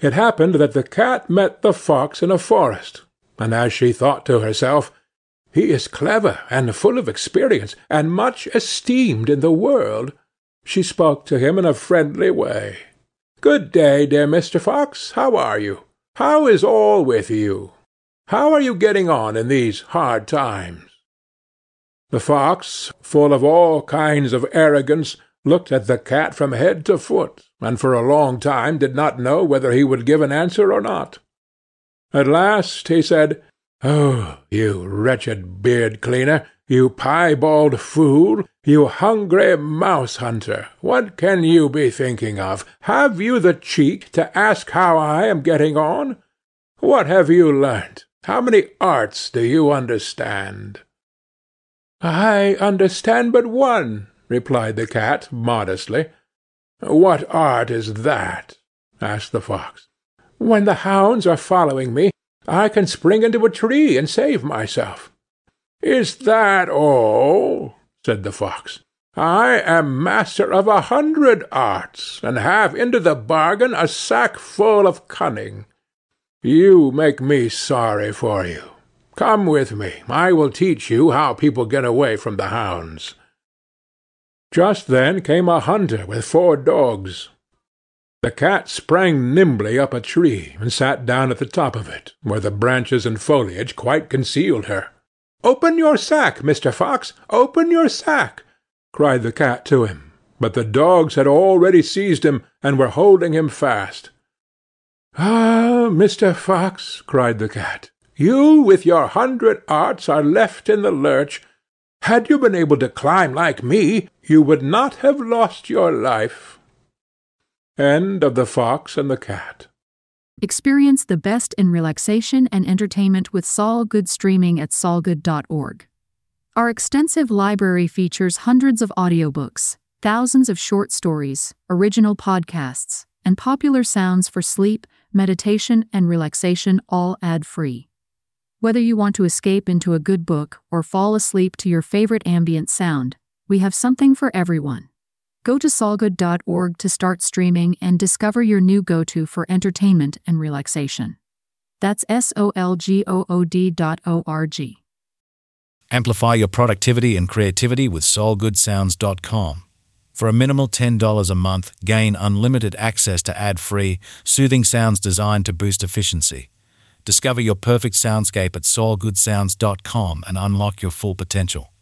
It happened that the cat met the fox in a forest, and as she thought to herself, He is clever and full of experience, and much esteemed in the world, she spoke to him in a friendly way. Good day, dear Mr. Fox. How are you? How is all with you? How are you getting on in these hard times? The fox, full of all kinds of arrogance, looked at the cat from head to foot, and for a long time did not know whether he would give an answer or not. At last he said, Oh, you wretched beard cleaner, you piebald fool, you hungry mouse hunter, what can you be thinking of? Have you the cheek to ask how I am getting on? What have you learnt? How many arts do you understand? I understand but one, replied the cat modestly. What art is that? asked the fox. When the hounds are following me, I can spring into a tree and save myself. Is that all? said the fox. I am master of a hundred arts, and have into the bargain a sack full of cunning. You make me sorry for you. Come with me. I will teach you how people get away from the hounds. Just then came a hunter with four dogs. The cat sprang nimbly up a tree, and sat down at the top of it, where the branches and foliage quite concealed her. Open your sack, Mr. Fox, open your sack, cried the cat to him, but the dogs had already seized him, and were holding him fast. Ah, Mr. Fox, cried the cat, you with your hundred arts are left in the lurch. Had you been able to climb like me, you would not have lost your life. End of The Fox and the Cat. Experience the best in relaxation and entertainment with Sol Good streaming at solgood.org. Our extensive library features hundreds of audiobooks, thousands of short stories, original podcasts, and popular sounds for sleep, meditation, and relaxation, all ad free. Whether you want to escape into a good book or fall asleep to your favorite ambient sound, we have something for everyone. Go to solgood.org to start streaming and discover your new go to for entertainment and relaxation. That's S O L G O O D dot O R G. Amplify your productivity and creativity with SolGoodSounds.com. For a minimal $10 a month, gain unlimited access to ad free, soothing sounds designed to boost efficiency. Discover your perfect soundscape at SolGoodSounds.com and unlock your full potential.